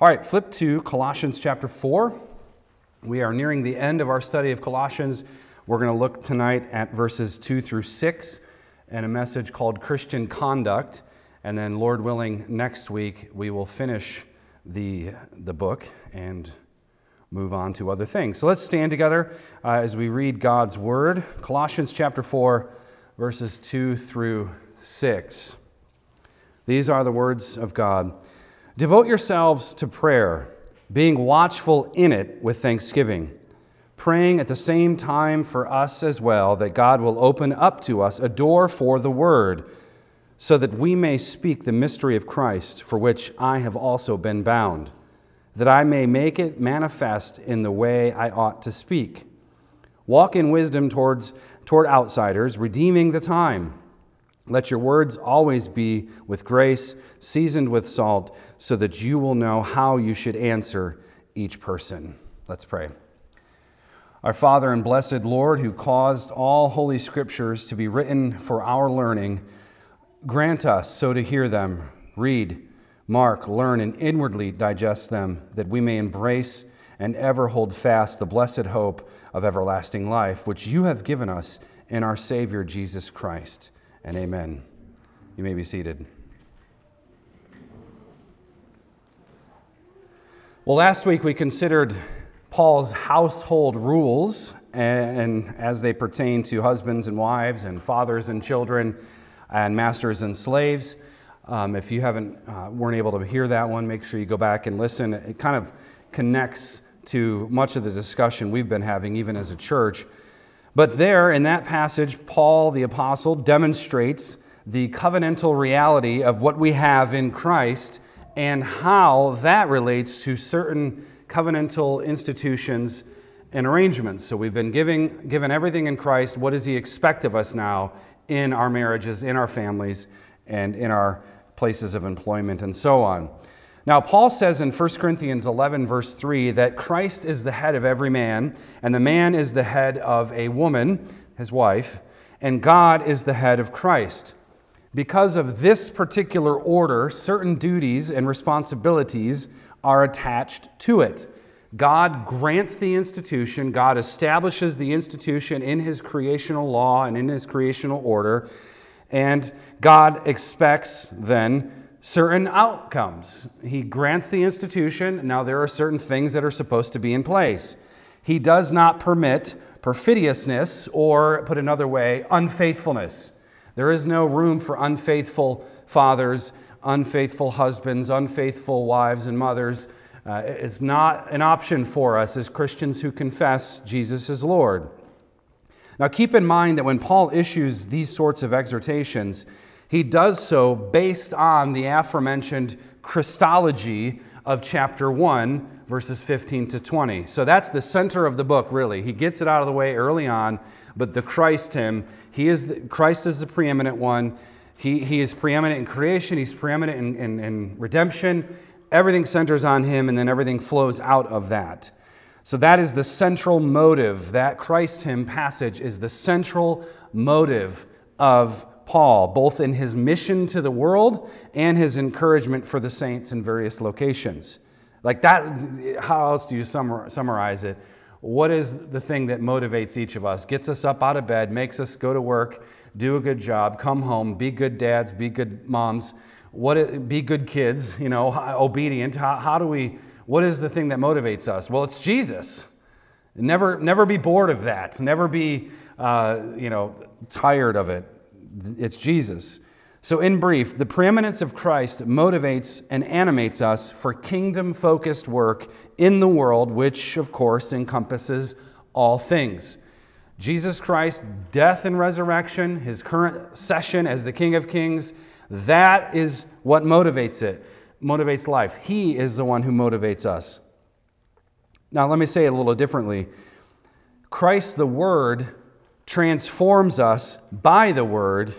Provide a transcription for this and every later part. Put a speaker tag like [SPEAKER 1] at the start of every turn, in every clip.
[SPEAKER 1] All right, flip to Colossians chapter 4. We are nearing the end of our study of Colossians. We're going to look tonight at verses 2 through 6 and a message called Christian Conduct. And then, Lord willing, next week we will finish the, the book and move on to other things. So let's stand together uh, as we read God's Word. Colossians chapter 4, verses 2 through 6. These are the words of God. Devote yourselves to prayer, being watchful in it with thanksgiving, praying at the same time for us as well, that God will open up to us a door for the word, so that we may speak the mystery of Christ, for which I have also been bound, that I may make it manifest in the way I ought to speak. Walk in wisdom towards, toward outsiders, redeeming the time. Let your words always be with grace, seasoned with salt, so that you will know how you should answer each person. Let's pray. Our Father and blessed Lord, who caused all holy scriptures to be written for our learning, grant us so to hear them, read, mark, learn, and inwardly digest them, that we may embrace and ever hold fast the blessed hope of everlasting life, which you have given us in our Savior Jesus Christ and amen. You may be seated. Well, last week we considered Paul's household rules and, as they pertain to husbands and wives and fathers and children and masters and slaves. Um, if you haven't uh, weren't able to hear that one, make sure you go back and listen. It kind of connects to much of the discussion we've been having, even as a church, but there, in that passage, Paul the Apostle demonstrates the covenantal reality of what we have in Christ and how that relates to certain covenantal institutions and arrangements. So we've been giving, given everything in Christ. What does he expect of us now in our marriages, in our families, and in our places of employment, and so on? Now, Paul says in 1 Corinthians 11, verse 3, that Christ is the head of every man, and the man is the head of a woman, his wife, and God is the head of Christ. Because of this particular order, certain duties and responsibilities are attached to it. God grants the institution, God establishes the institution in his creational law and in his creational order, and God expects then certain outcomes. He grants the institution. Now, there are certain things that are supposed to be in place. He does not permit perfidiousness or, put another way, unfaithfulness. There is no room for unfaithful fathers, unfaithful husbands, unfaithful wives and mothers. Uh, it's not an option for us as Christians who confess Jesus is Lord. Now, keep in mind that when Paul issues these sorts of exhortations, he does so based on the aforementioned Christology of chapter 1, verses 15 to 20. So that's the center of the book, really. He gets it out of the way early on, but the Christ hymn, he is the, Christ is the preeminent one. He, he is preeminent in creation, he's preeminent in, in, in redemption. Everything centers on him, and then everything flows out of that. So that is the central motive. That Christ hymn passage is the central motive of Paul, both in his mission to the world and his encouragement for the saints in various locations. Like that, how else do you summarize it? What is the thing that motivates each of us, gets us up out of bed, makes us go to work, do a good job, come home, be good dads, be good moms, what, be good kids, you know, obedient? How, how do we, what is the thing that motivates us? Well, it's Jesus. Never, never be bored of that. Never be, uh, you know, tired of it it's Jesus. So, in brief, the preeminence of Christ motivates and animates us for kingdom focused work in the world, which, of course, encompasses all things. Jesus Christ, death and resurrection, his current session as the King of Kings, that is what motivates it, motivates life. He is the one who motivates us. Now, let me say it a little differently. Christ, the Word, transforms us by the word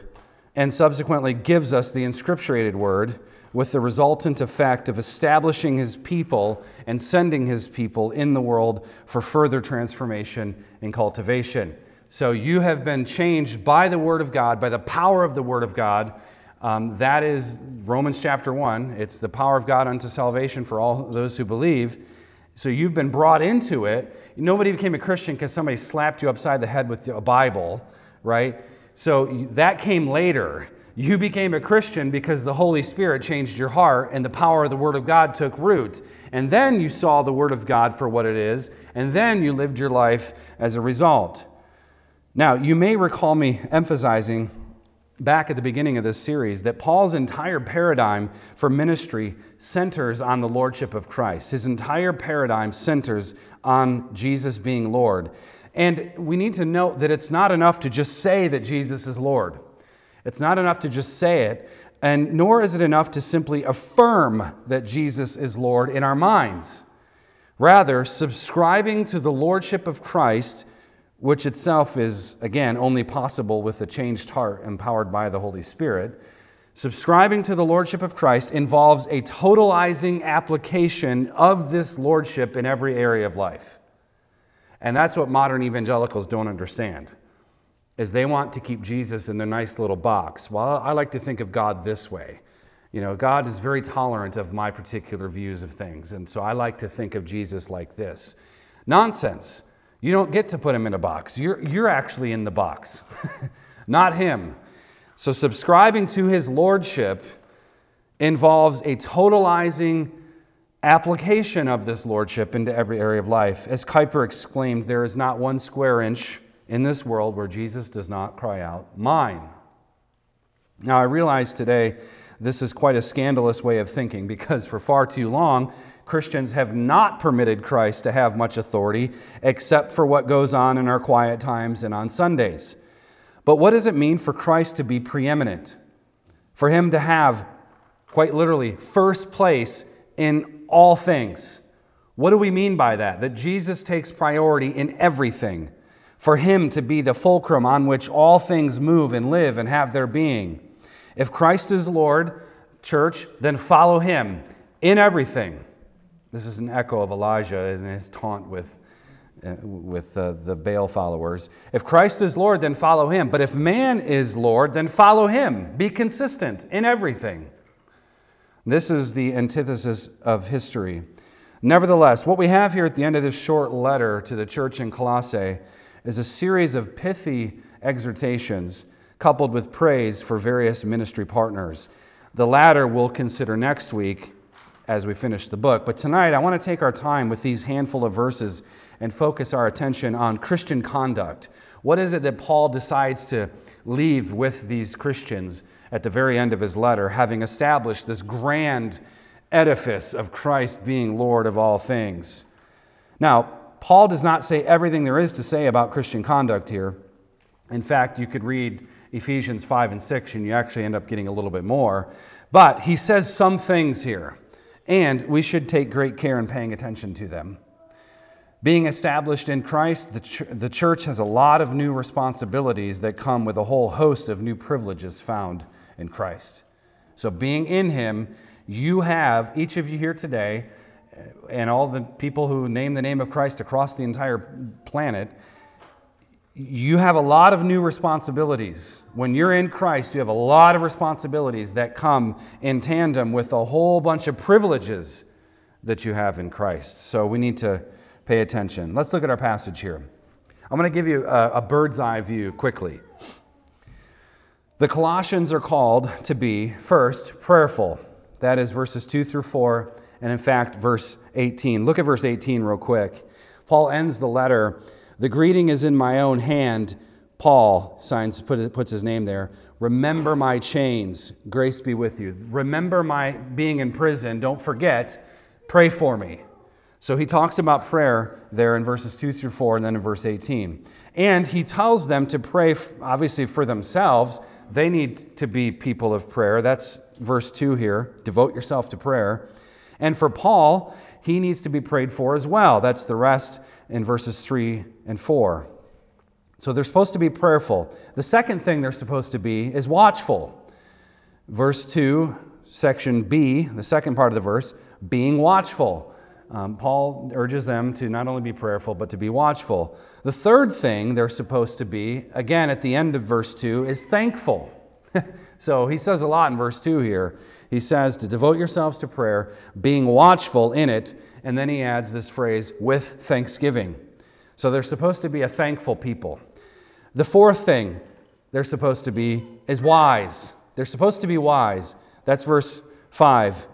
[SPEAKER 1] and subsequently gives us the inscripturated word with the resultant effect of establishing his people and sending his people in the world for further transformation and cultivation. So you have been changed by the word of God, by the power of the word of God. Um, that is Romans chapter 1. It's the power of God unto salvation for all those who believe. So you've been brought into it. Nobody became a Christian because somebody slapped you upside the head with a Bible, right? So that came later. You became a Christian because the Holy Spirit changed your heart and the power of the Word of God took root. And then you saw the Word of God for what it is, and then you lived your life as a result. Now, you may recall me emphasizing back at the beginning of this series that Paul's entire paradigm for ministry centers on the lordship of Christ. His entire paradigm centers on Jesus being Lord. And we need to note that it's not enough to just say that Jesus is Lord. It's not enough to just say it, and nor is it enough to simply affirm that Jesus is Lord in our minds. Rather, subscribing to the lordship of Christ which itself is, again, only possible with a changed heart empowered by the Holy Spirit. Subscribing to the Lordship of Christ involves a totalizing application of this Lordship in every area of life. And that's what modern evangelicals don't understand, is they want to keep Jesus in their nice little box. Well, I like to think of God this way. You know, God is very tolerant of my particular views of things, and so I like to think of Jesus like this. Nonsense. You don't get to put him in a box. You're, you're actually in the box, not him. So, subscribing to his lordship involves a totalizing application of this lordship into every area of life. As Kuyper exclaimed, there is not one square inch in this world where Jesus does not cry out, Mine. Now, I realize today this is quite a scandalous way of thinking because for far too long, Christians have not permitted Christ to have much authority except for what goes on in our quiet times and on Sundays. But what does it mean for Christ to be preeminent? For him to have, quite literally, first place in all things. What do we mean by that? That Jesus takes priority in everything. For him to be the fulcrum on which all things move and live and have their being. If Christ is Lord, church, then follow him in everything. This is an echo of Elijah and his taunt with, uh, with uh, the Baal followers. If Christ is Lord, then follow him. But if man is Lord, then follow him. Be consistent in everything. This is the antithesis of history. Nevertheless, what we have here at the end of this short letter to the church in Colossae is a series of pithy exhortations coupled with praise for various ministry partners. The latter we'll consider next week as we finish the book. But tonight, I want to take our time with these handful of verses and focus our attention on Christian conduct. What is it that Paul decides to leave with these Christians at the very end of his letter, having established this grand edifice of Christ being Lord of all things? Now, Paul does not say everything there is to say about Christian conduct here. In fact, you could read Ephesians 5 and 6 and you actually end up getting a little bit more. But he says some things here and we should take great care in paying attention to them. Being established in Christ, the, ch- the church has a lot of new responsibilities that come with a whole host of new privileges found in Christ. So, being in Him, you have, each of you here today, and all the people who name the name of Christ across the entire planet, you have a lot of new responsibilities. When you're in Christ, you have a lot of responsibilities that come in tandem with a whole bunch of privileges that you have in Christ. So we need to pay attention. Let's look at our passage here. I'm going to give you a, a bird's eye view quickly. The Colossians are called to be, first, prayerful. That is verses 2 through 4, and in fact, verse 18. Look at verse 18 real quick. Paul ends the letter the greeting is in my own hand. Paul signs, puts his name there. Remember my chains. Grace be with you. Remember my being in prison. Don't forget. Pray for me. So he talks about prayer there in verses 2 through 4 and then in verse 18. And he tells them to pray, obviously, for themselves. They need to be people of prayer. That's verse 2 here. Devote yourself to prayer. And for Paul, he needs to be prayed for as well. That's the rest in verses 3 and 4. So they're supposed to be prayerful. The second thing they're supposed to be is watchful. Verse 2, section B, the second part of the verse, being watchful. Um, Paul urges them to not only be prayerful, but to be watchful. The third thing they're supposed to be, again at the end of verse 2, is thankful. so he says a lot in verse 2 here. He says to devote yourselves to prayer, being watchful in it, and then he adds this phrase, with thanksgiving. So they're supposed to be a thankful people. The fourth thing they're supposed to be is wise. They're supposed to be wise. That's verse 5.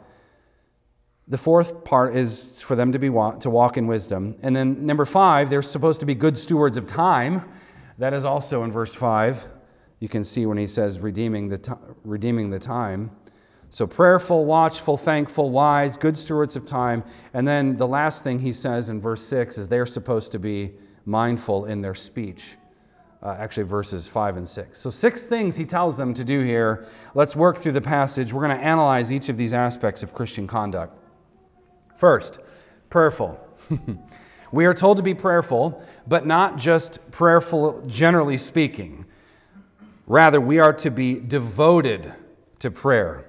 [SPEAKER 1] The fourth part is for them to be to walk in wisdom. And then number 5, they're supposed to be good stewards of time. That is also in verse 5. You can see when he says redeeming the, redeeming the time. So prayerful, watchful, thankful, wise, good stewards of time. And then the last thing he says in verse 6 is they're supposed to be mindful in their speech. Uh, actually, verses 5 and 6. So, six things he tells them to do here. Let's work through the passage. We're going to analyze each of these aspects of Christian conduct. First, prayerful. we are told to be prayerful, but not just prayerful generally speaking. Rather, we are to be devoted to prayer.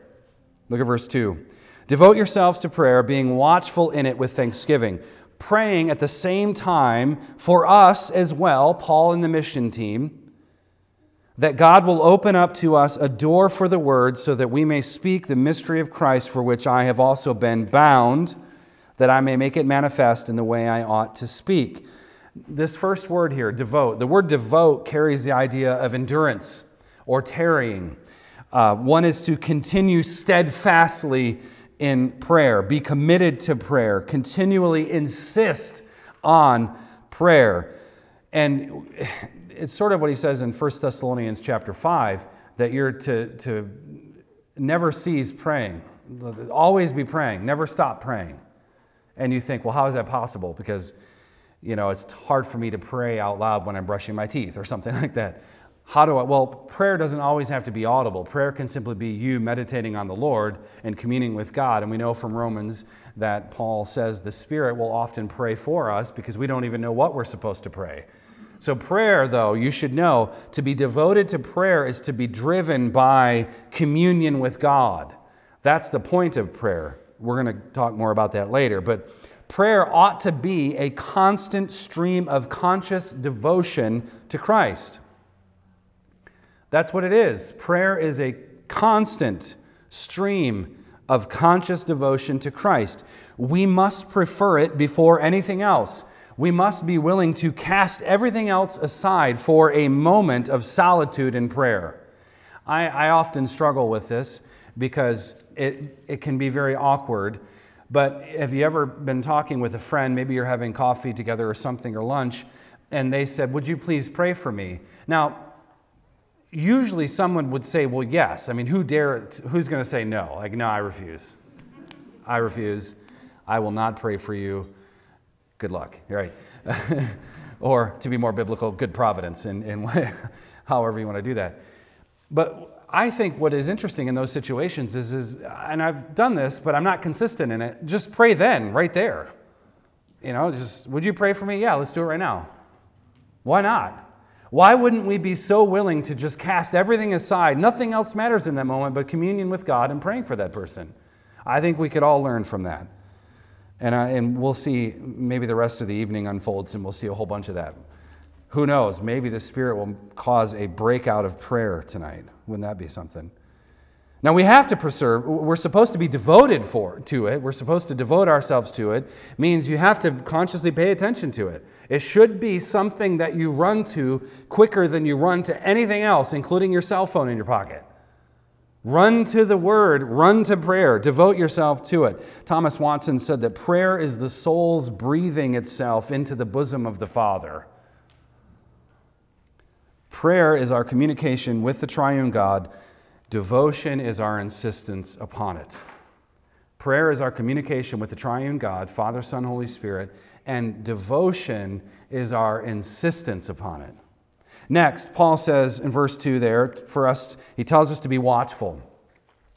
[SPEAKER 1] Look at verse 2. Devote yourselves to prayer, being watchful in it with thanksgiving, praying at the same time for us as well, Paul and the mission team, that God will open up to us a door for the word so that we may speak the mystery of Christ for which I have also been bound, that I may make it manifest in the way I ought to speak. This first word here, devote, the word devote carries the idea of endurance or tarrying. Uh, one is to continue steadfastly in prayer, be committed to prayer, continually insist on prayer. And it's sort of what he says in 1 Thessalonians chapter 5 that you're to, to never cease praying, always be praying, never stop praying. And you think, well, how is that possible? Because, you know, it's hard for me to pray out loud when I'm brushing my teeth or something like that. How do I? Well, prayer doesn't always have to be audible. Prayer can simply be you meditating on the Lord and communing with God. And we know from Romans that Paul says the Spirit will often pray for us because we don't even know what we're supposed to pray. So, prayer, though, you should know, to be devoted to prayer is to be driven by communion with God. That's the point of prayer. We're going to talk more about that later. But prayer ought to be a constant stream of conscious devotion to Christ. That's what it is. Prayer is a constant stream of conscious devotion to Christ. We must prefer it before anything else. We must be willing to cast everything else aside for a moment of solitude in prayer. I, I often struggle with this because it, it can be very awkward. But have you ever been talking with a friend? Maybe you're having coffee together or something or lunch, and they said, Would you please pray for me? Now, usually someone would say, well, yes. I mean, who dare, who's going to say no? Like, no, I refuse. I refuse. I will not pray for you. Good luck, right? or to be more biblical, good providence, and, however you want to do that. But I think what is interesting in those situations is, is, and I've done this, but I'm not consistent in it, just pray then, right there. You know, just, would you pray for me? Yeah, let's do it right now. Why not? Why wouldn't we be so willing to just cast everything aside? Nothing else matters in that moment but communion with God and praying for that person. I think we could all learn from that. And, I, and we'll see, maybe the rest of the evening unfolds and we'll see a whole bunch of that. Who knows? Maybe the Spirit will cause a breakout of prayer tonight. Wouldn't that be something? Now we have to preserve, we're supposed to be devoted for, to it. We're supposed to devote ourselves to it. Means you have to consciously pay attention to it. It should be something that you run to quicker than you run to anything else, including your cell phone in your pocket. Run to the word, run to prayer, devote yourself to it. Thomas Watson said that prayer is the soul's breathing itself into the bosom of the Father. Prayer is our communication with the triune God Devotion is our insistence upon it. Prayer is our communication with the triune God, Father, Son, Holy Spirit, and devotion is our insistence upon it. Next, Paul says in verse 2 there, for us, he tells us to be watchful.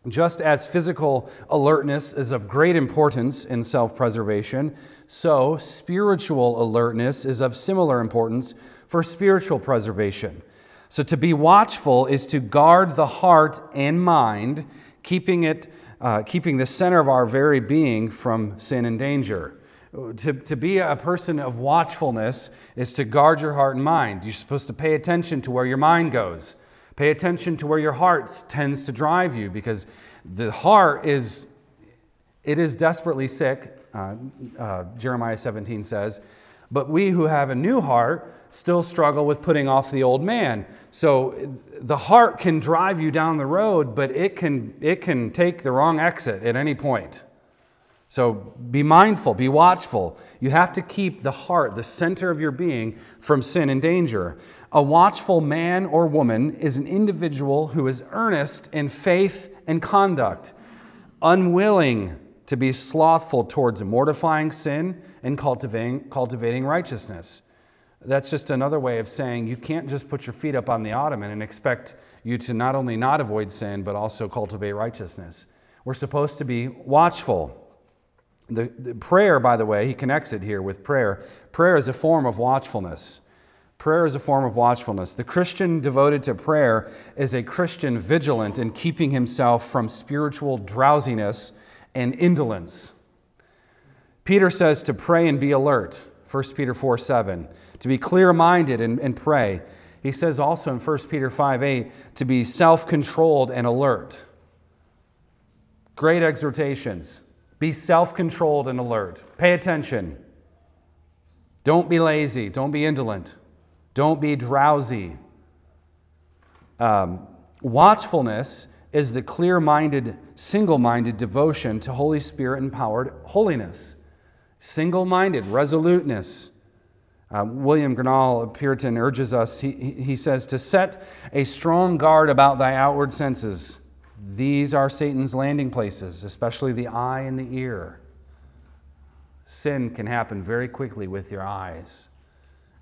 [SPEAKER 1] Just as physical alertness is of great importance in self preservation, so spiritual alertness is of similar importance for spiritual preservation. So to be watchful is to guard the heart and mind, keeping it, uh, keeping the center of our very being from sin and danger. To, to be a person of watchfulness is to guard your heart and mind. You're supposed to pay attention to where your mind goes. Pay attention to where your heart tends to drive you because the heart is it is desperately sick. Uh, uh, Jeremiah 17 says, but we who have a new heart still struggle with putting off the old man. So the heart can drive you down the road, but it can, it can take the wrong exit at any point. So be mindful, be watchful. You have to keep the heart, the center of your being, from sin and danger. A watchful man or woman is an individual who is earnest in faith and conduct, unwilling to be slothful towards mortifying sin and cultivating, cultivating righteousness. That's just another way of saying you can't just put your feet up on the ottoman and expect you to not only not avoid sin, but also cultivate righteousness. We're supposed to be watchful. The, the, prayer, by the way, he connects it here with prayer. Prayer is a form of watchfulness. Prayer is a form of watchfulness. The Christian devoted to prayer is a Christian vigilant in keeping himself from spiritual drowsiness and indolence. Peter says to pray and be alert, 1 Peter 4 7, to be clear minded and, and pray. He says also in 1 Peter 5 8 to be self controlled and alert. Great exhortations. Be self controlled and alert. Pay attention. Don't be lazy. Don't be indolent. Don't be drowsy. Um, watchfulness is the clear minded, single minded devotion to Holy Spirit empowered holiness. Single minded, resoluteness. Uh, William Gurnall, a Puritan, urges us, he, he says, to set a strong guard about thy outward senses. These are Satan's landing places, especially the eye and the ear. Sin can happen very quickly with your eyes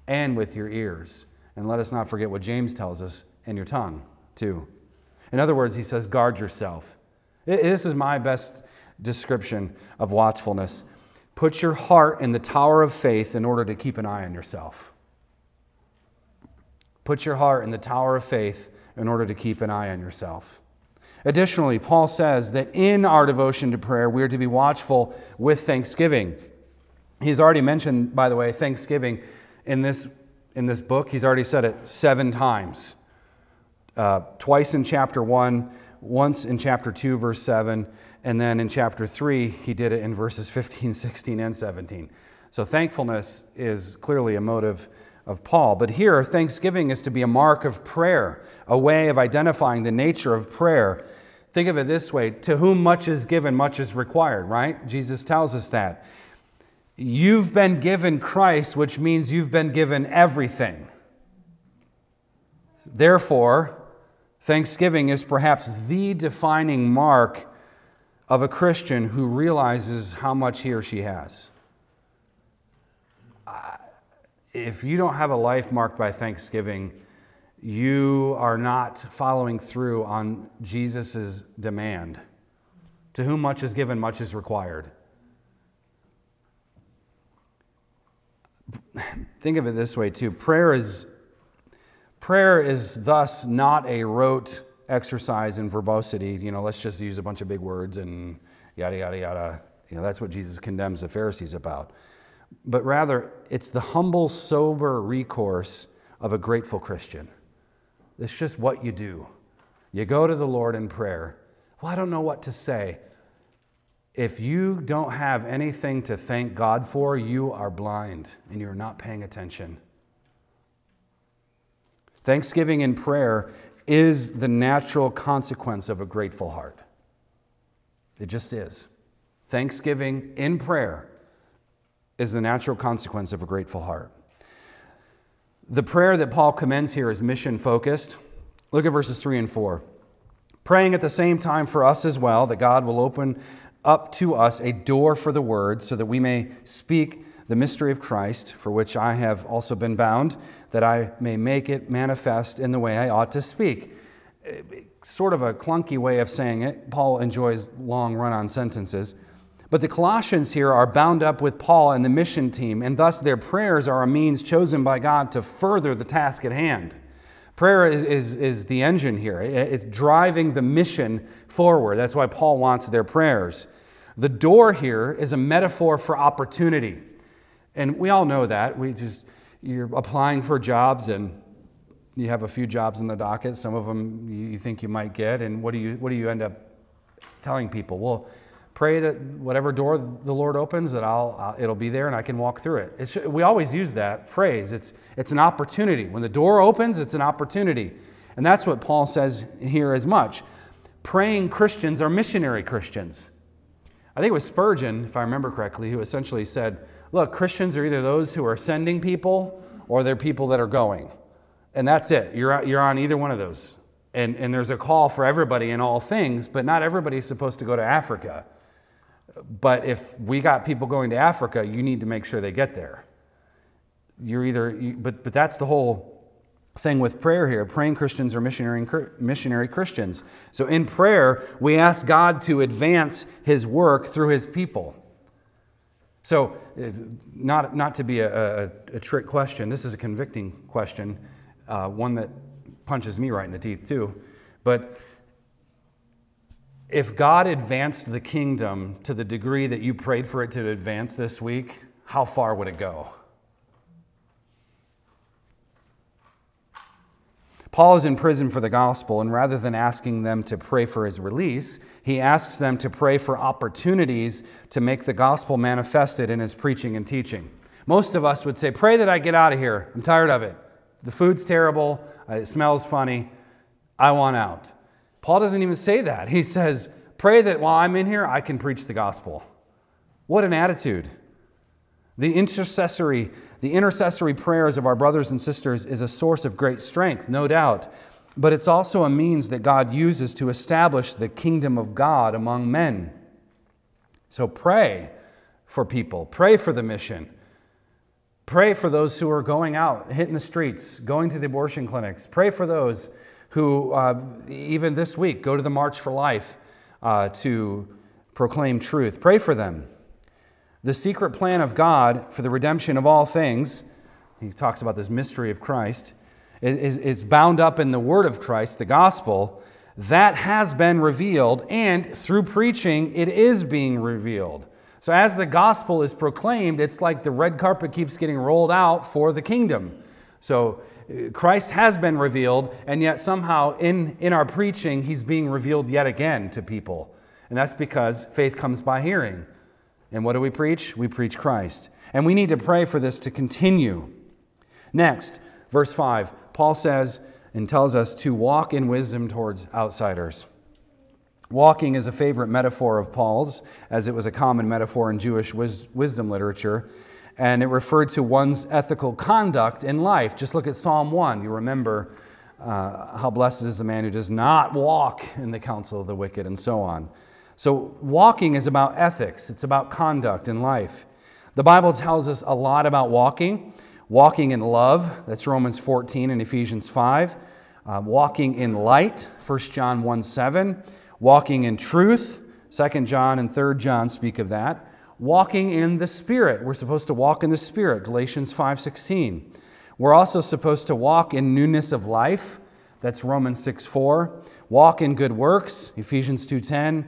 [SPEAKER 1] and with your ears. And let us not forget what James tells us, and your tongue, too. In other words, he says, guard yourself. This is my best description of watchfulness. Put your heart in the tower of faith in order to keep an eye on yourself. Put your heart in the tower of faith in order to keep an eye on yourself. Additionally, Paul says that in our devotion to prayer, we are to be watchful with thanksgiving. He's already mentioned, by the way, thanksgiving in this, in this book. He's already said it seven times uh, twice in chapter 1, once in chapter 2, verse 7, and then in chapter 3, he did it in verses 15, 16, and 17. So thankfulness is clearly a motive of Paul. But here, thanksgiving is to be a mark of prayer, a way of identifying the nature of prayer. Think of it this way to whom much is given, much is required, right? Jesus tells us that. You've been given Christ, which means you've been given everything. Therefore, Thanksgiving is perhaps the defining mark of a Christian who realizes how much he or she has. If you don't have a life marked by thanksgiving, you are not following through on Jesus' demand. To whom much is given, much is required. Think of it this way, too. Prayer is Prayer is thus not a rote exercise in verbosity. You know, let's just use a bunch of big words and yada, yada, yada. You know, that's what Jesus condemns the Pharisees about. But rather, it's the humble, sober recourse of a grateful Christian. It's just what you do. You go to the Lord in prayer. Well, I don't know what to say. If you don't have anything to thank God for, you are blind and you're not paying attention. Thanksgiving in prayer is the natural consequence of a grateful heart. It just is. Thanksgiving in prayer is the natural consequence of a grateful heart. The prayer that Paul commends here is mission focused. Look at verses 3 and 4. Praying at the same time for us as well, that God will open up to us a door for the word so that we may speak the mystery of Christ, for which I have also been bound, that I may make it manifest in the way I ought to speak. Sort of a clunky way of saying it. Paul enjoys long run on sentences. But the Colossians here are bound up with Paul and the mission team, and thus their prayers are a means chosen by God to further the task at hand. Prayer is, is, is the engine here, it's driving the mission forward. That's why Paul wants their prayers. The door here is a metaphor for opportunity. And we all know that. We just, you're applying for jobs and you have a few jobs in the docket. Some of them you think you might get, and what do you what do you end up telling people? Well, pray that whatever door the Lord opens, that I'll, I'll it'll be there and I can walk through it. It's, we always use that phrase. It's it's an opportunity. When the door opens, it's an opportunity, and that's what Paul says here as much. Praying Christians are missionary Christians. I think it was Spurgeon, if I remember correctly, who essentially said, "Look, Christians are either those who are sending people or they're people that are going." And that's it. You're, you're on either one of those. And, and there's a call for everybody in all things, but not everybody's supposed to go to Africa. But if we got people going to Africa, you need to make sure they get there. You're either, you, but, but that's the whole thing with prayer here. Praying Christians are missionary, missionary Christians. So in prayer, we ask God to advance his work through his people. So, not, not to be a, a, a trick question, this is a convicting question uh, one that punches me right in the teeth, too. But if God advanced the kingdom to the degree that you prayed for it to advance this week, how far would it go? Paul is in prison for the gospel, and rather than asking them to pray for his release, he asks them to pray for opportunities to make the gospel manifested in his preaching and teaching. Most of us would say, Pray that I get out of here. I'm tired of it. The food's terrible. Uh, it smells funny. I want out. Paul doesn't even say that. He says, Pray that while I'm in here, I can preach the gospel. What an attitude. The intercessory, the intercessory prayers of our brothers and sisters is a source of great strength, no doubt, but it's also a means that God uses to establish the kingdom of God among men. So pray for people, pray for the mission. Pray for those who are going out, hitting the streets, going to the abortion clinics. Pray for those who, uh, even this week, go to the March for Life uh, to proclaim truth. Pray for them. The secret plan of God for the redemption of all things, he talks about this mystery of Christ, is, is bound up in the word of Christ, the gospel. That has been revealed, and through preaching, it is being revealed. So, as the gospel is proclaimed, it's like the red carpet keeps getting rolled out for the kingdom. So, uh, Christ has been revealed, and yet somehow in, in our preaching, he's being revealed yet again to people. And that's because faith comes by hearing. And what do we preach? We preach Christ. And we need to pray for this to continue. Next, verse 5, Paul says and tells us to walk in wisdom towards outsiders. Walking is a favorite metaphor of Paul's, as it was a common metaphor in Jewish wisdom literature, and it referred to one's ethical conduct in life. Just look at Psalm 1. You remember uh, how blessed is the man who does not walk in the counsel of the wicked, and so on. So, walking is about ethics, it's about conduct in life. The Bible tells us a lot about walking. Walking in love, that's Romans 14 and Ephesians 5. Uh, walking in light, 1 John 1 7 Walking in truth, 2 John and 3 John speak of that. Walking in the Spirit. We're supposed to walk in the Spirit, Galatians 5:16. We're also supposed to walk in newness of life. That's Romans 6 4. Walk in good works, Ephesians 2.10.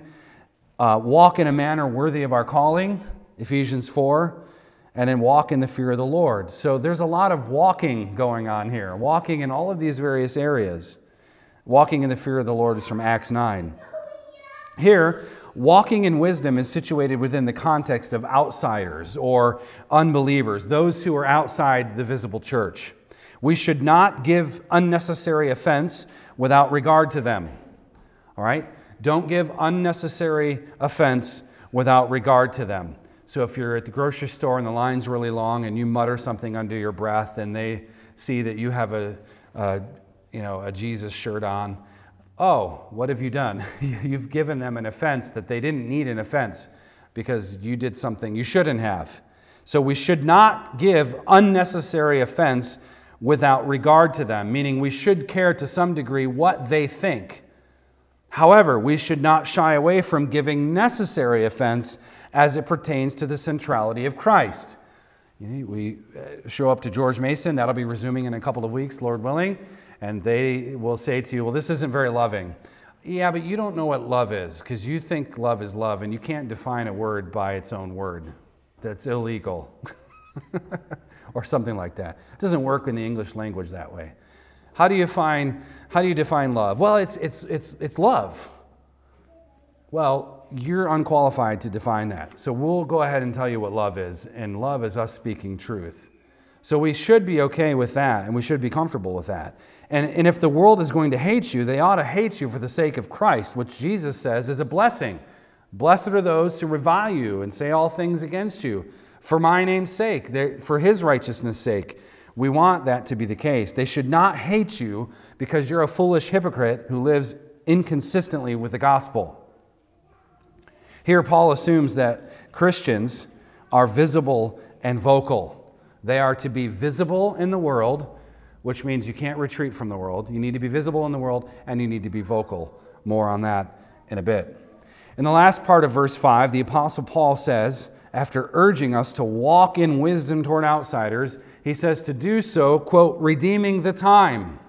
[SPEAKER 1] Uh, walk in a manner worthy of our calling, Ephesians 4. And then walk in the fear of the Lord. So there's a lot of walking going on here, walking in all of these various areas. Walking in the fear of the Lord is from Acts 9. Here, walking in wisdom is situated within the context of outsiders or unbelievers, those who are outside the visible church. We should not give unnecessary offense without regard to them. All right? Don't give unnecessary offense without regard to them. So if you're at the grocery store and the line's really long and you mutter something under your breath and they see that you have a, a you know, a Jesus shirt on, Oh, what have you done? You've given them an offense that they didn't need an offense because you did something you shouldn't have. So we should not give unnecessary offense without regard to them, meaning we should care to some degree what they think. However, we should not shy away from giving necessary offense as it pertains to the centrality of Christ. We uh, show up to George Mason, that'll be resuming in a couple of weeks, Lord willing and they will say to you, Well, this isn't very loving. Yeah, but you don't know what love is because you think love is love and you can't define a word by its own word. That's illegal. or something like that. It doesn't work in the English language that way. How do you find how do you define love? Well, it's, it's, it's, it's love. Well, you're unqualified to define that. So we'll go ahead and tell you what love is. And love is us speaking truth. So we should be okay with that, and we should be comfortable with that. And, and if the world is going to hate you, they ought to hate you for the sake of Christ, which Jesus says is a blessing. Blessed are those who revile you and say all things against you for my name's sake, for his righteousness' sake. We want that to be the case. They should not hate you because you're a foolish hypocrite who lives inconsistently with the gospel. Here, Paul assumes that Christians are visible and vocal. They are to be visible in the world, which means you can't retreat from the world. You need to be visible in the world and you need to be vocal. More on that in a bit. In the last part of verse 5, the Apostle Paul says, after urging us to walk in wisdom toward outsiders, he says to do so, quote, redeeming the time.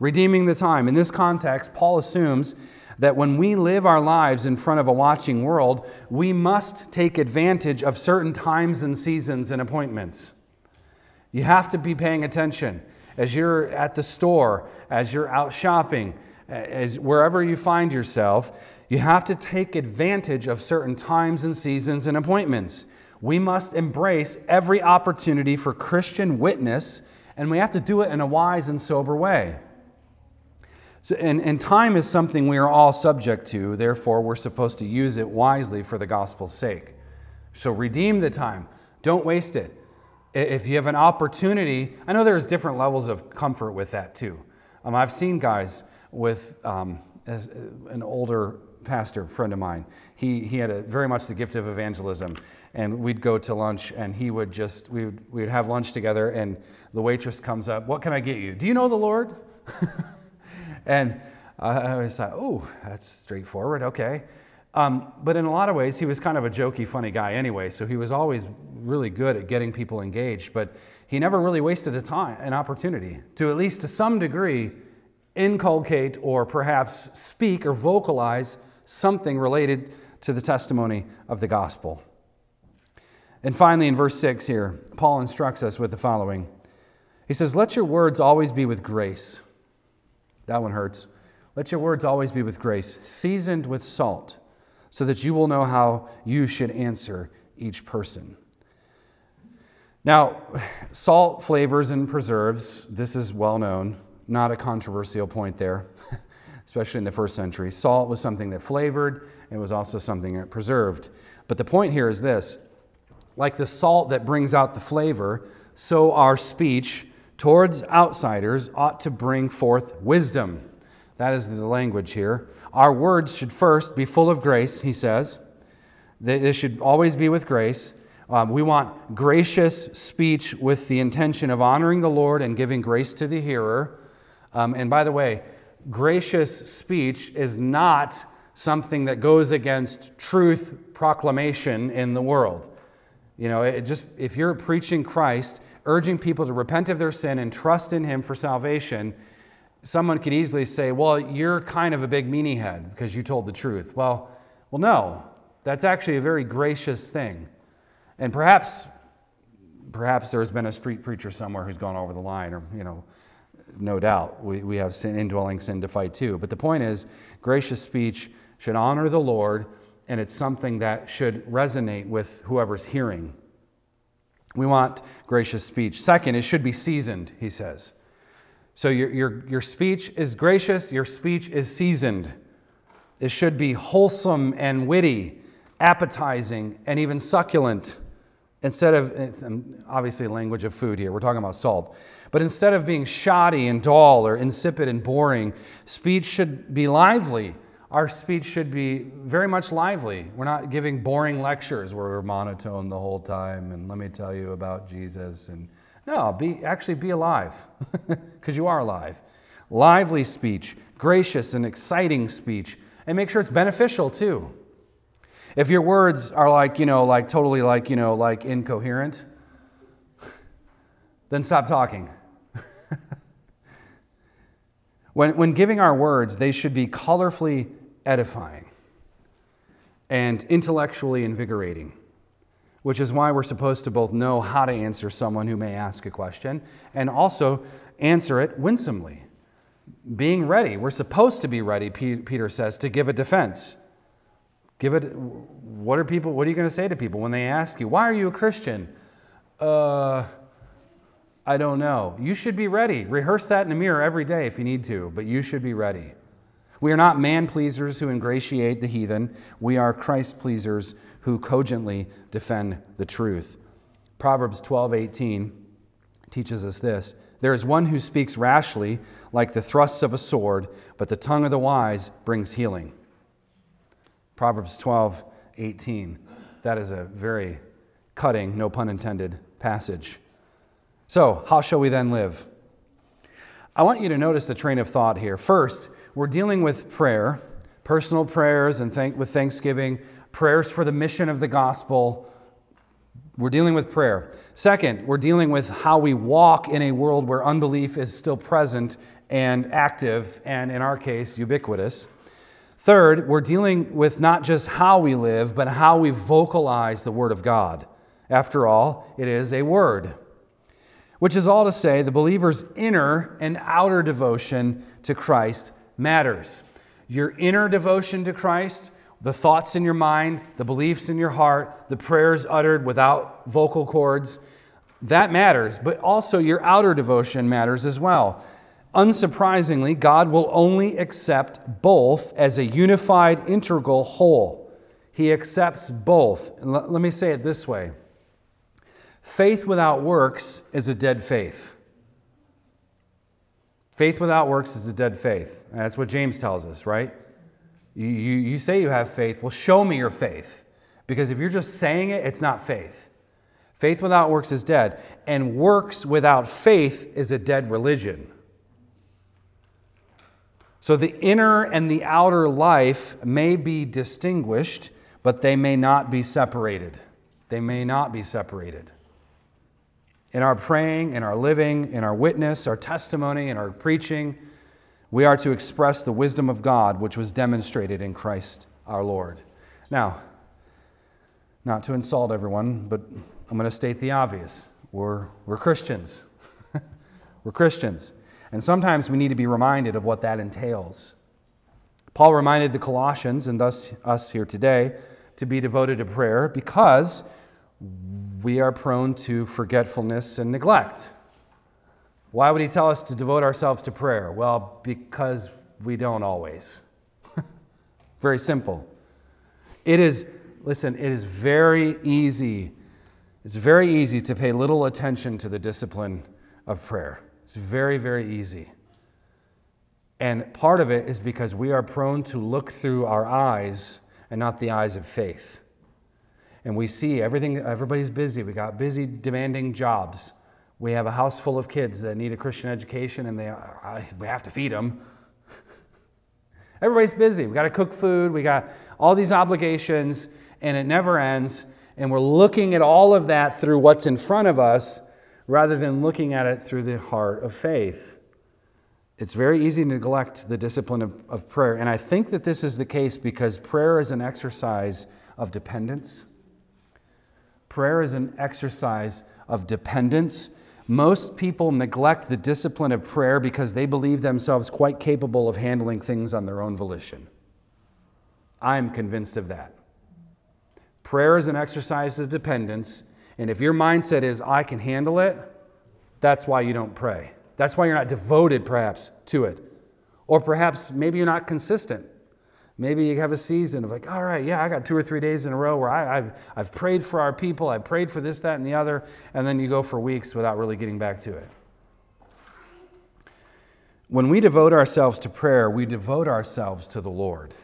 [SPEAKER 1] Redeeming the time. In this context, Paul assumes that when we live our lives in front of a watching world, we must take advantage of certain times and seasons and appointments. You have to be paying attention as you're at the store, as you're out shopping, as wherever you find yourself. You have to take advantage of certain times and seasons and appointments. We must embrace every opportunity for Christian witness, and we have to do it in a wise and sober way. So, and, and time is something we are all subject to, therefore, we're supposed to use it wisely for the gospel's sake. So, redeem the time, don't waste it. If you have an opportunity, I know there's different levels of comfort with that too. Um, I've seen guys with um, an older pastor friend of mine. He, he had a, very much the gift of evangelism. And we'd go to lunch, and he would just, we would, we would have lunch together, and the waitress comes up, What can I get you? Do you know the Lord? And I was like, oh, that's straightforward, okay. Um, but in a lot of ways, he was kind of a jokey, funny guy anyway, so he was always really good at getting people engaged. But he never really wasted a time, an opportunity to at least to some degree inculcate or perhaps speak or vocalize something related to the testimony of the gospel. And finally, in verse 6 here, Paul instructs us with the following He says, Let your words always be with grace that one hurts. Let your words always be with grace, seasoned with salt, so that you will know how you should answer each person. Now, salt flavors and preserves, this is well known, not a controversial point there, especially in the first century. Salt was something that flavored, it was also something that preserved. But the point here is this like the salt that brings out the flavor, so our speech towards outsiders ought to bring forth wisdom. That is the language here. Our words should first be full of grace, he says. They, should always be with grace. Um, we want gracious speech with the intention of honoring the Lord and giving grace to the hearer. Um, and by the way, gracious speech is not something that goes against truth proclamation in the world. You know, it just if you're preaching Christ, urging people to repent of their sin and trust in Him for salvation, someone could easily say, Well, you're kind of a big meanie head because you told the truth. Well, well, no, that's actually a very gracious thing. And perhaps, perhaps there's been a street preacher somewhere who's gone over the line, or, you know, no doubt. We, we have sin, indwelling sin to fight too. But the point is, gracious speech should honor the Lord, and it's something that should resonate with whoever's hearing. We want gracious speech. Second, it should be seasoned, he says. So your, your, your speech is gracious, your speech is seasoned. It should be wholesome and witty, appetizing, and even succulent. Instead of, obviously, language of food here, we're talking about salt. But instead of being shoddy and dull or insipid and boring, speech should be lively, our speech should be very much lively. We're not giving boring lectures where we're monotone the whole time and let me tell you about Jesus and no, be actually be alive because you are alive. Lively speech, gracious and exciting speech, and make sure it's beneficial too. If your words are like, you know, like totally like, you know, like incoherent, then stop talking. when, when giving our words, they should be colorfully edifying and intellectually invigorating, which is why we're supposed to both know how to answer someone who may ask a question and also answer it winsomely. being ready. We're supposed to be ready, Peter says, to give a defense. Give it. What are people? What are you going to say to people when they ask you, "Why are you a Christian?" Uh, I don't know. You should be ready. Rehearse that in the mirror every day if you need to, but you should be ready. We are not man pleasers who ingratiate the heathen. We are Christ pleasers who cogently defend the truth. Proverbs 12:18 teaches us this. There is one who speaks rashly, like the thrusts of a sword, but the tongue of the wise brings healing. Proverbs 12:18. That is a very cutting, no pun intended, passage. So, how shall we then live? I want you to notice the train of thought here. First, we're dealing with prayer, personal prayers and thank, with thanksgiving, prayers for the mission of the gospel. We're dealing with prayer. Second, we're dealing with how we walk in a world where unbelief is still present and active, and in our case, ubiquitous. Third, we're dealing with not just how we live, but how we vocalize the Word of God. After all, it is a Word. Which is all to say, the believer's inner and outer devotion to Christ matters. Your inner devotion to Christ, the thoughts in your mind, the beliefs in your heart, the prayers uttered without vocal cords, that matters. But also your outer devotion matters as well. Unsurprisingly, God will only accept both as a unified, integral whole. He accepts both. Let me say it this way faith without works is a dead faith. Faith without works is a dead faith. That's what James tells us, right? You, you, you say you have faith. Well, show me your faith. Because if you're just saying it, it's not faith. Faith without works is dead. And works without faith is a dead religion. So the inner and the outer life may be distinguished, but they may not be separated. They may not be separated in our praying, in our living, in our witness, our testimony, in our preaching, we are to express the wisdom of God which was demonstrated in Christ our Lord. Now, not to insult everyone, but I'm going to state the obvious. We're, we're Christians. we're Christians. And sometimes we need to be reminded of what that entails. Paul reminded the Colossians, and thus us here today, to be devoted to prayer because we are prone to forgetfulness and neglect. Why would he tell us to devote ourselves to prayer? Well, because we don't always. very simple. It is, listen, it is very easy. It's very easy to pay little attention to the discipline of prayer. It's very, very easy. And part of it is because we are prone to look through our eyes and not the eyes of faith and we see everything, everybody's busy. We got busy, demanding jobs. We have a house full of kids that need a Christian education and they, we have to feed them. Everybody's busy. We got to cook food. We got all these obligations and it never ends. And we're looking at all of that through what's in front of us rather than looking at it through the heart of faith. It's very easy to neglect the discipline of, of prayer. And I think that this is the case because prayer is an exercise of dependence. Prayer is an exercise of dependence. Most people neglect the discipline of prayer because they believe themselves quite capable of handling things on their own volition. I'm convinced of that. Prayer is an exercise of dependence, and if your mindset is, I can handle it, that's why you don't pray. That's why you're not devoted, perhaps, to it. Or perhaps maybe you're not consistent. Maybe you have a season of like, all right, yeah, I got two or three days in a row where I, have I've prayed for our people, I've prayed for this, that, and the other, and then you go for weeks without really getting back to it. When we devote ourselves to prayer, we devote ourselves to the Lord.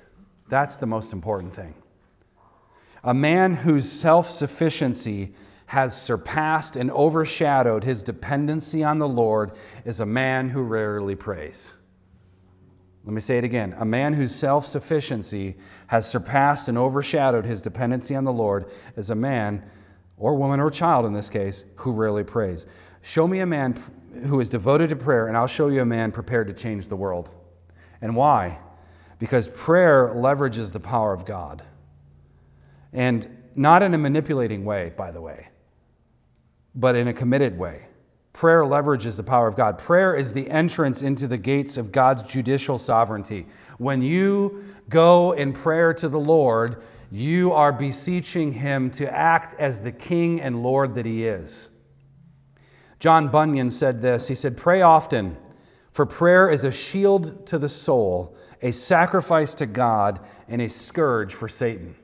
[SPEAKER 1] That's the most important thing. A man whose self sufficiency has surpassed and overshadowed his dependency on the Lord is a man who rarely prays. Let me say it again. A man whose self sufficiency has surpassed and overshadowed his dependency on the Lord is a man, or woman, or child in this case, who rarely prays. Show me a man who is devoted to prayer, and I'll show you a man prepared to change the world. And why? Because prayer leverages the power of God. And not in a manipulating way, by the way, but in a committed way. Prayer leverages the power of God. Prayer is the entrance into the gates of God's judicial sovereignty. When you go in prayer to the Lord, you are beseeching Him to act as the King and Lord that He is. John Bunyan said this He said, Pray often, for prayer is a shield to the soul, a sacrifice to God, and a scourge for Satan.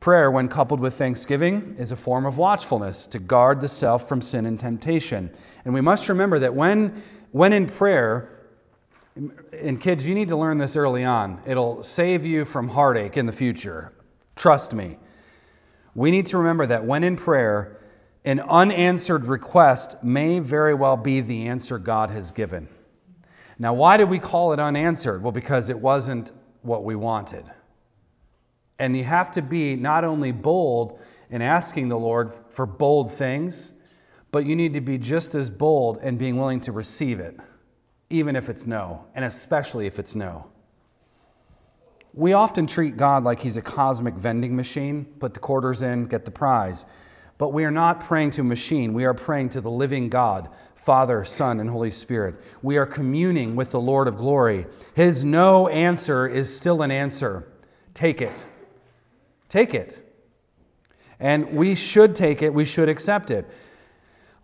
[SPEAKER 1] Prayer, when coupled with thanksgiving, is a form of watchfulness to guard the self from sin and temptation. And we must remember that when, when in prayer, and kids, you need to learn this early on. It'll save you from heartache in the future. Trust me. We need to remember that when in prayer, an unanswered request may very well be the answer God has given. Now, why did we call it unanswered? Well, because it wasn't what we wanted. And you have to be not only bold in asking the Lord for bold things, but you need to be just as bold in being willing to receive it, even if it's no, and especially if it's no. We often treat God like he's a cosmic vending machine put the quarters in, get the prize. But we are not praying to a machine, we are praying to the living God, Father, Son, and Holy Spirit. We are communing with the Lord of glory. His no answer is still an answer. Take it. Take it. And we should take it, we should accept it.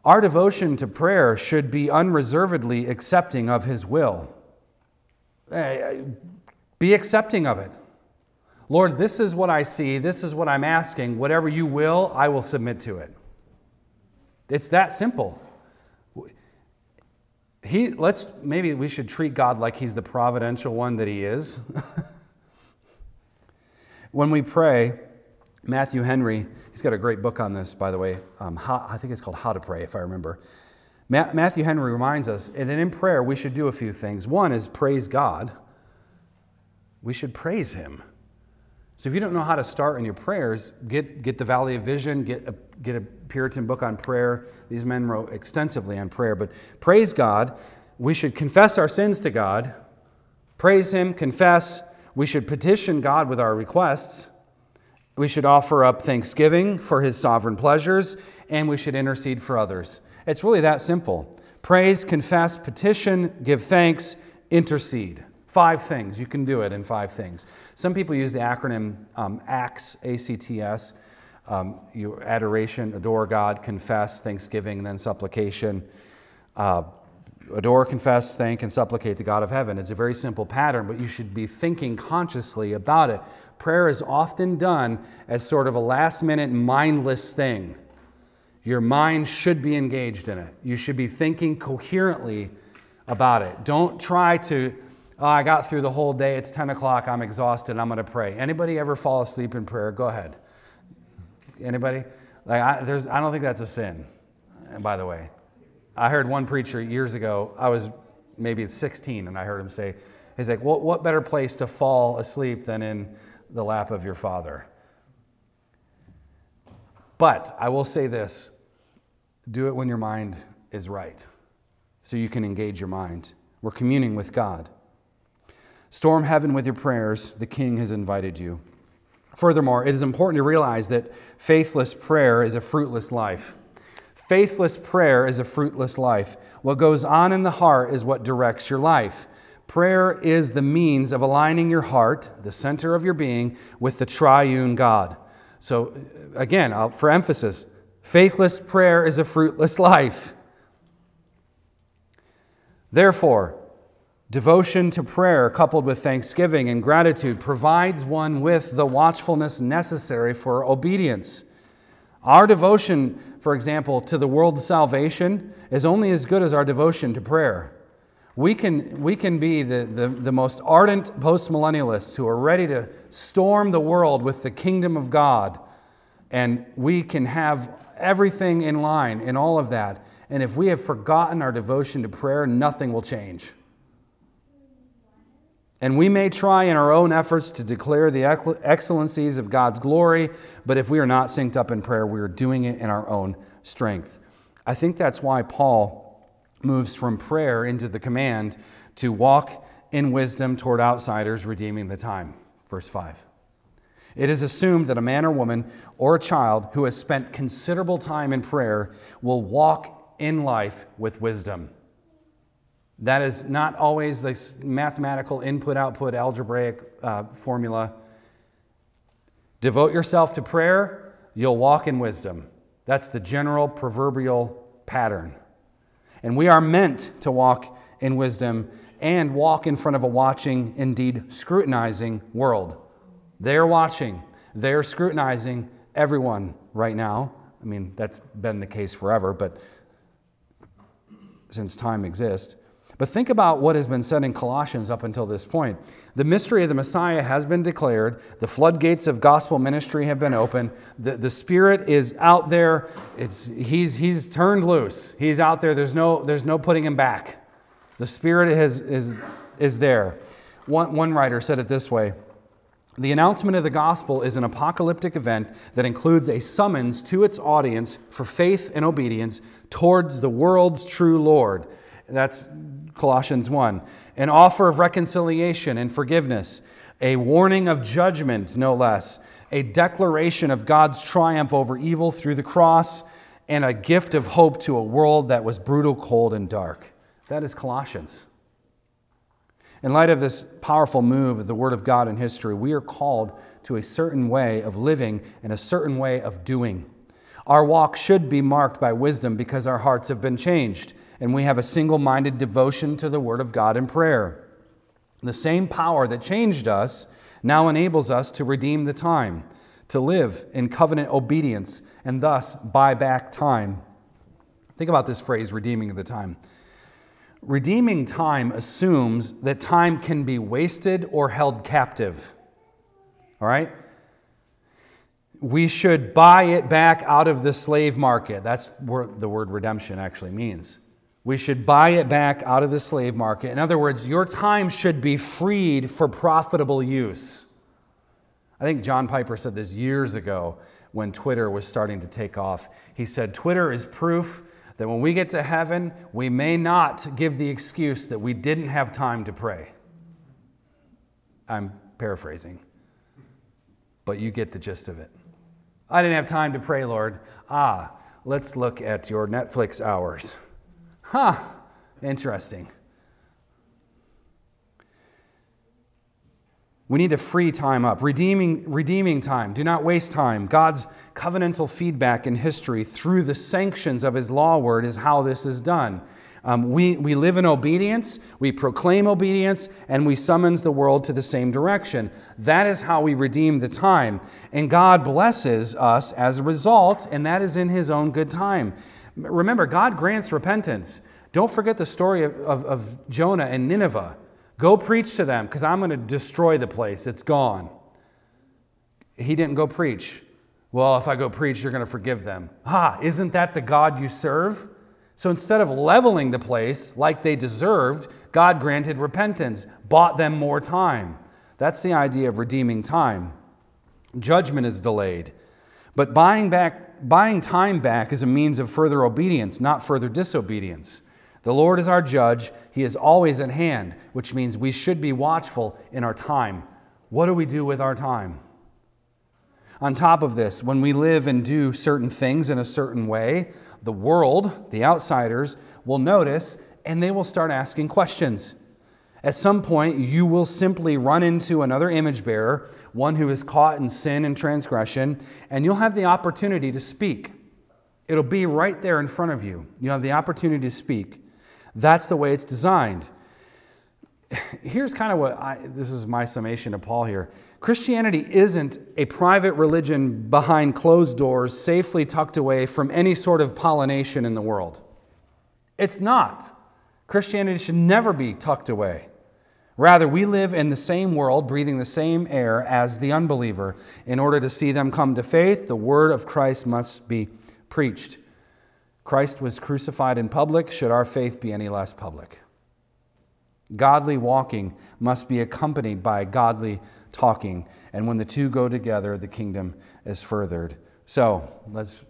[SPEAKER 1] Our devotion to prayer should be unreservedly accepting of His will. Eh, be accepting of it. Lord, this is what I see, this is what I'm asking. Whatever you will, I will submit to it. It's that simple. He, let's maybe we should treat God like he's the providential one that he is. When we pray, Matthew Henry, he's got a great book on this, by the way. Um, how, I think it's called How to Pray, if I remember. Ma- Matthew Henry reminds us that in prayer we should do a few things. One is praise God, we should praise Him. So if you don't know how to start in your prayers, get, get the Valley of Vision, get a, get a Puritan book on prayer. These men wrote extensively on prayer. But praise God. We should confess our sins to God, praise Him, confess, we should petition God with our requests. We should offer up thanksgiving for his sovereign pleasures, and we should intercede for others. It's really that simple. Praise, confess, petition, give thanks, intercede. Five things. You can do it in five things. Some people use the acronym um, ACTS, A C T S. Um, adoration, adore God, confess, thanksgiving, and then supplication. Uh, adore, confess, thank, and supplicate the God of heaven. It's a very simple pattern, but you should be thinking consciously about it. Prayer is often done as sort of a last minute mindless thing. Your mind should be engaged in it. You should be thinking coherently about it. Don't try to, oh, I got through the whole day, it's 10 o'clock, I'm exhausted, I'm going to pray. Anybody ever fall asleep in prayer? Go ahead. Anybody? Like I, there's, I don't think that's a sin, by the way. I heard one preacher years ago, I was maybe 16, and I heard him say, he's like, well, what better place to fall asleep than in the lap of your father? But I will say this do it when your mind is right, so you can engage your mind. We're communing with God. Storm heaven with your prayers, the King has invited you. Furthermore, it is important to realize that faithless prayer is a fruitless life. Faithless prayer is a fruitless life. What goes on in the heart is what directs your life. Prayer is the means of aligning your heart, the center of your being, with the triune God. So, again, for emphasis, faithless prayer is a fruitless life. Therefore, devotion to prayer coupled with thanksgiving and gratitude provides one with the watchfulness necessary for obedience. Our devotion, for example, to the world's salvation is only as good as our devotion to prayer. We can, we can be the, the, the most ardent postmillennialists who are ready to storm the world with the kingdom of God, and we can have everything in line in all of that. And if we have forgotten our devotion to prayer, nothing will change. And we may try in our own efforts to declare the excellencies of God's glory, but if we are not synced up in prayer, we are doing it in our own strength. I think that's why Paul moves from prayer into the command to walk in wisdom toward outsiders, redeeming the time. Verse 5. It is assumed that a man or woman or a child who has spent considerable time in prayer will walk in life with wisdom. That is not always the mathematical input output algebraic uh, formula. Devote yourself to prayer, you'll walk in wisdom. That's the general proverbial pattern. And we are meant to walk in wisdom and walk in front of a watching, indeed scrutinizing world. They're watching, they're scrutinizing everyone right now. I mean, that's been the case forever, but since time exists. But think about what has been said in Colossians up until this point. The mystery of the Messiah has been declared. The floodgates of gospel ministry have been opened. The, the Spirit is out there. It's, he's, he's turned loose. He's out there. There's no, there's no putting him back. The Spirit has, is, is there. One, one writer said it this way The announcement of the gospel is an apocalyptic event that includes a summons to its audience for faith and obedience towards the world's true Lord. That's Colossians 1. An offer of reconciliation and forgiveness, a warning of judgment, no less, a declaration of God's triumph over evil through the cross, and a gift of hope to a world that was brutal, cold, and dark. That is Colossians. In light of this powerful move of the Word of God in history, we are called to a certain way of living and a certain way of doing. Our walk should be marked by wisdom because our hearts have been changed and we have a single minded devotion to the Word of God in prayer. The same power that changed us now enables us to redeem the time, to live in covenant obedience, and thus buy back time. Think about this phrase, redeeming the time. Redeeming time assumes that time can be wasted or held captive. All right? We should buy it back out of the slave market. That's what the word redemption actually means. We should buy it back out of the slave market. In other words, your time should be freed for profitable use. I think John Piper said this years ago when Twitter was starting to take off. He said, Twitter is proof that when we get to heaven, we may not give the excuse that we didn't have time to pray. I'm paraphrasing, but you get the gist of it. I didn't have time to pray, Lord. Ah, let's look at your Netflix hours. Huh, interesting. We need to free time up, redeeming, redeeming time. Do not waste time. God's covenantal feedback in history through the sanctions of His law word is how this is done. Um, we, we live in obedience, we proclaim obedience, and we summons the world to the same direction. That is how we redeem the time. And God blesses us as a result, and that is in His own good time. Remember, God grants repentance. Don't forget the story of, of, of Jonah and Nineveh. Go preach to them because I'm going to destroy the place. It's gone. He didn't go preach. Well, if I go preach, you're going to forgive them. Ah, isn't that the God you serve? So instead of leveling the place like they deserved, God granted repentance, bought them more time. That's the idea of redeeming time. Judgment is delayed. But buying, back, buying time back is a means of further obedience, not further disobedience. The Lord is our judge. He is always at hand, which means we should be watchful in our time. What do we do with our time? On top of this, when we live and do certain things in a certain way, the world, the outsiders, will notice and they will start asking questions. At some point, you will simply run into another image bearer, one who is caught in sin and transgression, and you'll have the opportunity to speak. It'll be right there in front of you. You have the opportunity to speak. That's the way it's designed. Here's kind of what I, this is my summation of Paul here. Christianity isn't a private religion behind closed doors, safely tucked away from any sort of pollination in the world. It's not. Christianity should never be tucked away. Rather, we live in the same world, breathing the same air as the unbeliever. In order to see them come to faith, the word of Christ must be preached. Christ was crucified in public. Should our faith be any less public? Godly walking must be accompanied by godly talking. And when the two go together, the kingdom is furthered. So let's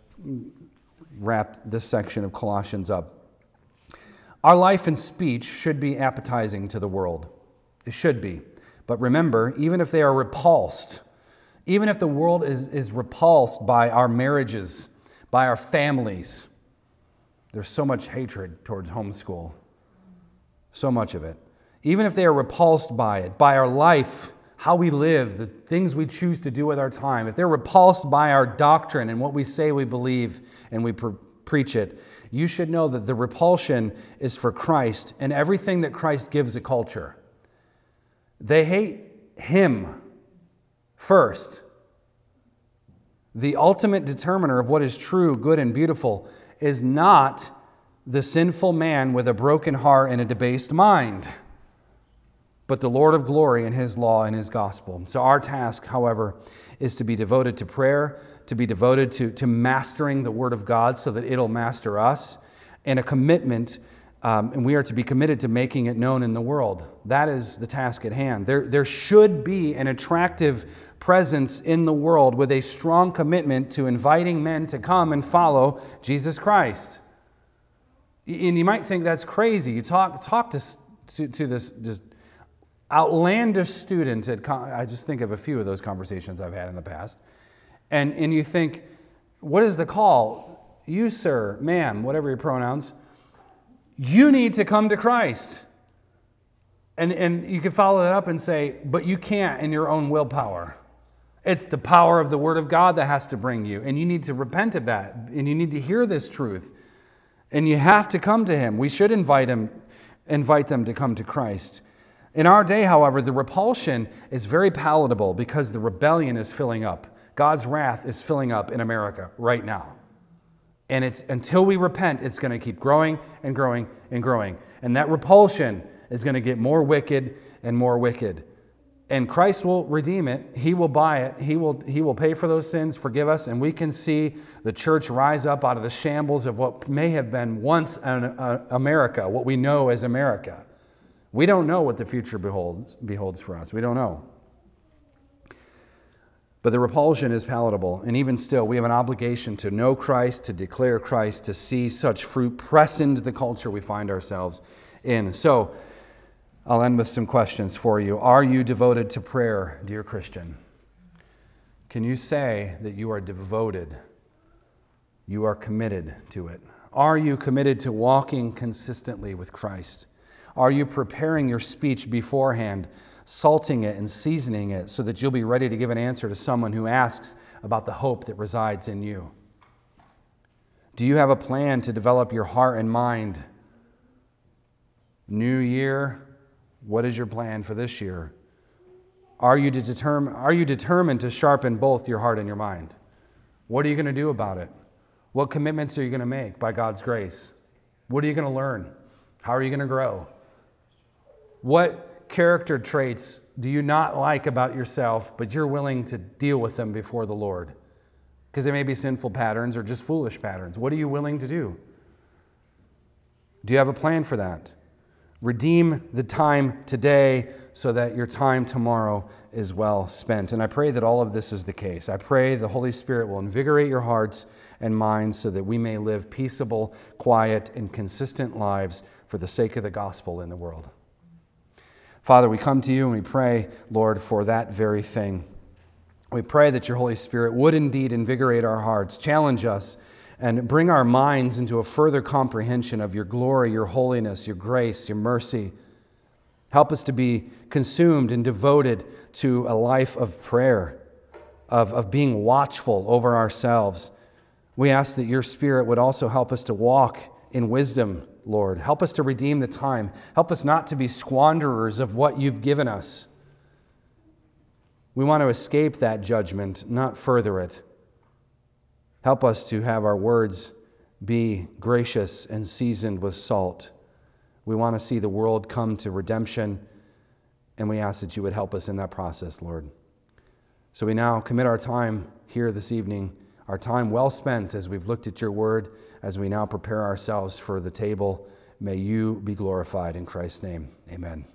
[SPEAKER 1] wrap this section of Colossians up. Our life and speech should be appetizing to the world. It should be. But remember, even if they are repulsed, even if the world is, is repulsed by our marriages, by our families, There's so much hatred towards homeschool, so much of it. Even if they are repulsed by it, by our life, how we live, the things we choose to do with our time, if they're repulsed by our doctrine and what we say we believe and we pre- preach it, you should know that the repulsion is for Christ and everything that Christ gives a culture. They hate Him first. The ultimate determiner of what is true, good, and beautiful is not the sinful man with a broken heart and a debased mind, but the Lord of glory and His law and His gospel. So, our task, however, is to be devoted to prayer, to be devoted to, to mastering the Word of God so that it'll master us, and a commitment, um, and we are to be committed to making it known in the world. That is the task at hand. There, there should be an attractive presence in the world with a strong commitment to inviting men to come and follow Jesus Christ. And you might think that's crazy. You talk, talk to, to, to this just outlandish student at, I just think of a few of those conversations I've had in the past and, and you think, what is the call? You, sir, ma'am, whatever your pronouns, you need to come to Christ. And, and you can follow that up and say, but you can't in your own willpower. It's the power of the Word of God that has to bring you. And you need to repent of that. And you need to hear this truth. And you have to come to Him. We should invite Him, invite them to come to Christ. In our day, however, the repulsion is very palatable because the rebellion is filling up. God's wrath is filling up in America right now. And it's until we repent, it's going to keep growing and growing and growing. And that repulsion is going to get more wicked and more wicked. And Christ will redeem it. He will buy it. He will, he will pay for those sins, forgive us, and we can see the church rise up out of the shambles of what may have been once an, uh, America, what we know as America. We don't know what the future beholds, beholds for us. We don't know. But the repulsion is palatable. And even still, we have an obligation to know Christ, to declare Christ, to see such fruit press into the culture we find ourselves in. So, I'll end with some questions for you. Are you devoted to prayer, dear Christian? Can you say that you are devoted? You are committed to it. Are you committed to walking consistently with Christ? Are you preparing your speech beforehand salting it and seasoning it so that you'll be ready to give an answer to someone who asks about the hope that resides in you? Do you have a plan to develop your heart and mind? New year, what is your plan for this year? Are you, determine, are you determined to sharpen both your heart and your mind? What are you going to do about it? What commitments are you going to make by God's grace? What are you going to learn? How are you going to grow? What character traits do you not like about yourself, but you're willing to deal with them before the Lord? Because they may be sinful patterns or just foolish patterns. What are you willing to do? Do you have a plan for that? Redeem the time today so that your time tomorrow is well spent. And I pray that all of this is the case. I pray the Holy Spirit will invigorate your hearts and minds so that we may live peaceable, quiet, and consistent lives for the sake of the gospel in the world. Father, we come to you and we pray, Lord, for that very thing. We pray that your Holy Spirit would indeed invigorate our hearts, challenge us, and bring our minds into a further comprehension of your glory, your holiness, your grace, your mercy. Help us to be consumed and devoted to a life of prayer, of, of being watchful over ourselves. We ask that your Spirit would also help us to walk in wisdom Lord. Help us to redeem the time. Help us not to be squanderers of what you've given us. We want to escape that judgment, not further it. Help us to have our words be gracious and seasoned with salt. We want to see the world come to redemption, and we ask that you would help us in that process, Lord. So we now commit our time here this evening our time well spent as we've looked at your word, as we now prepare ourselves for the table. May you be glorified in Christ's name. Amen.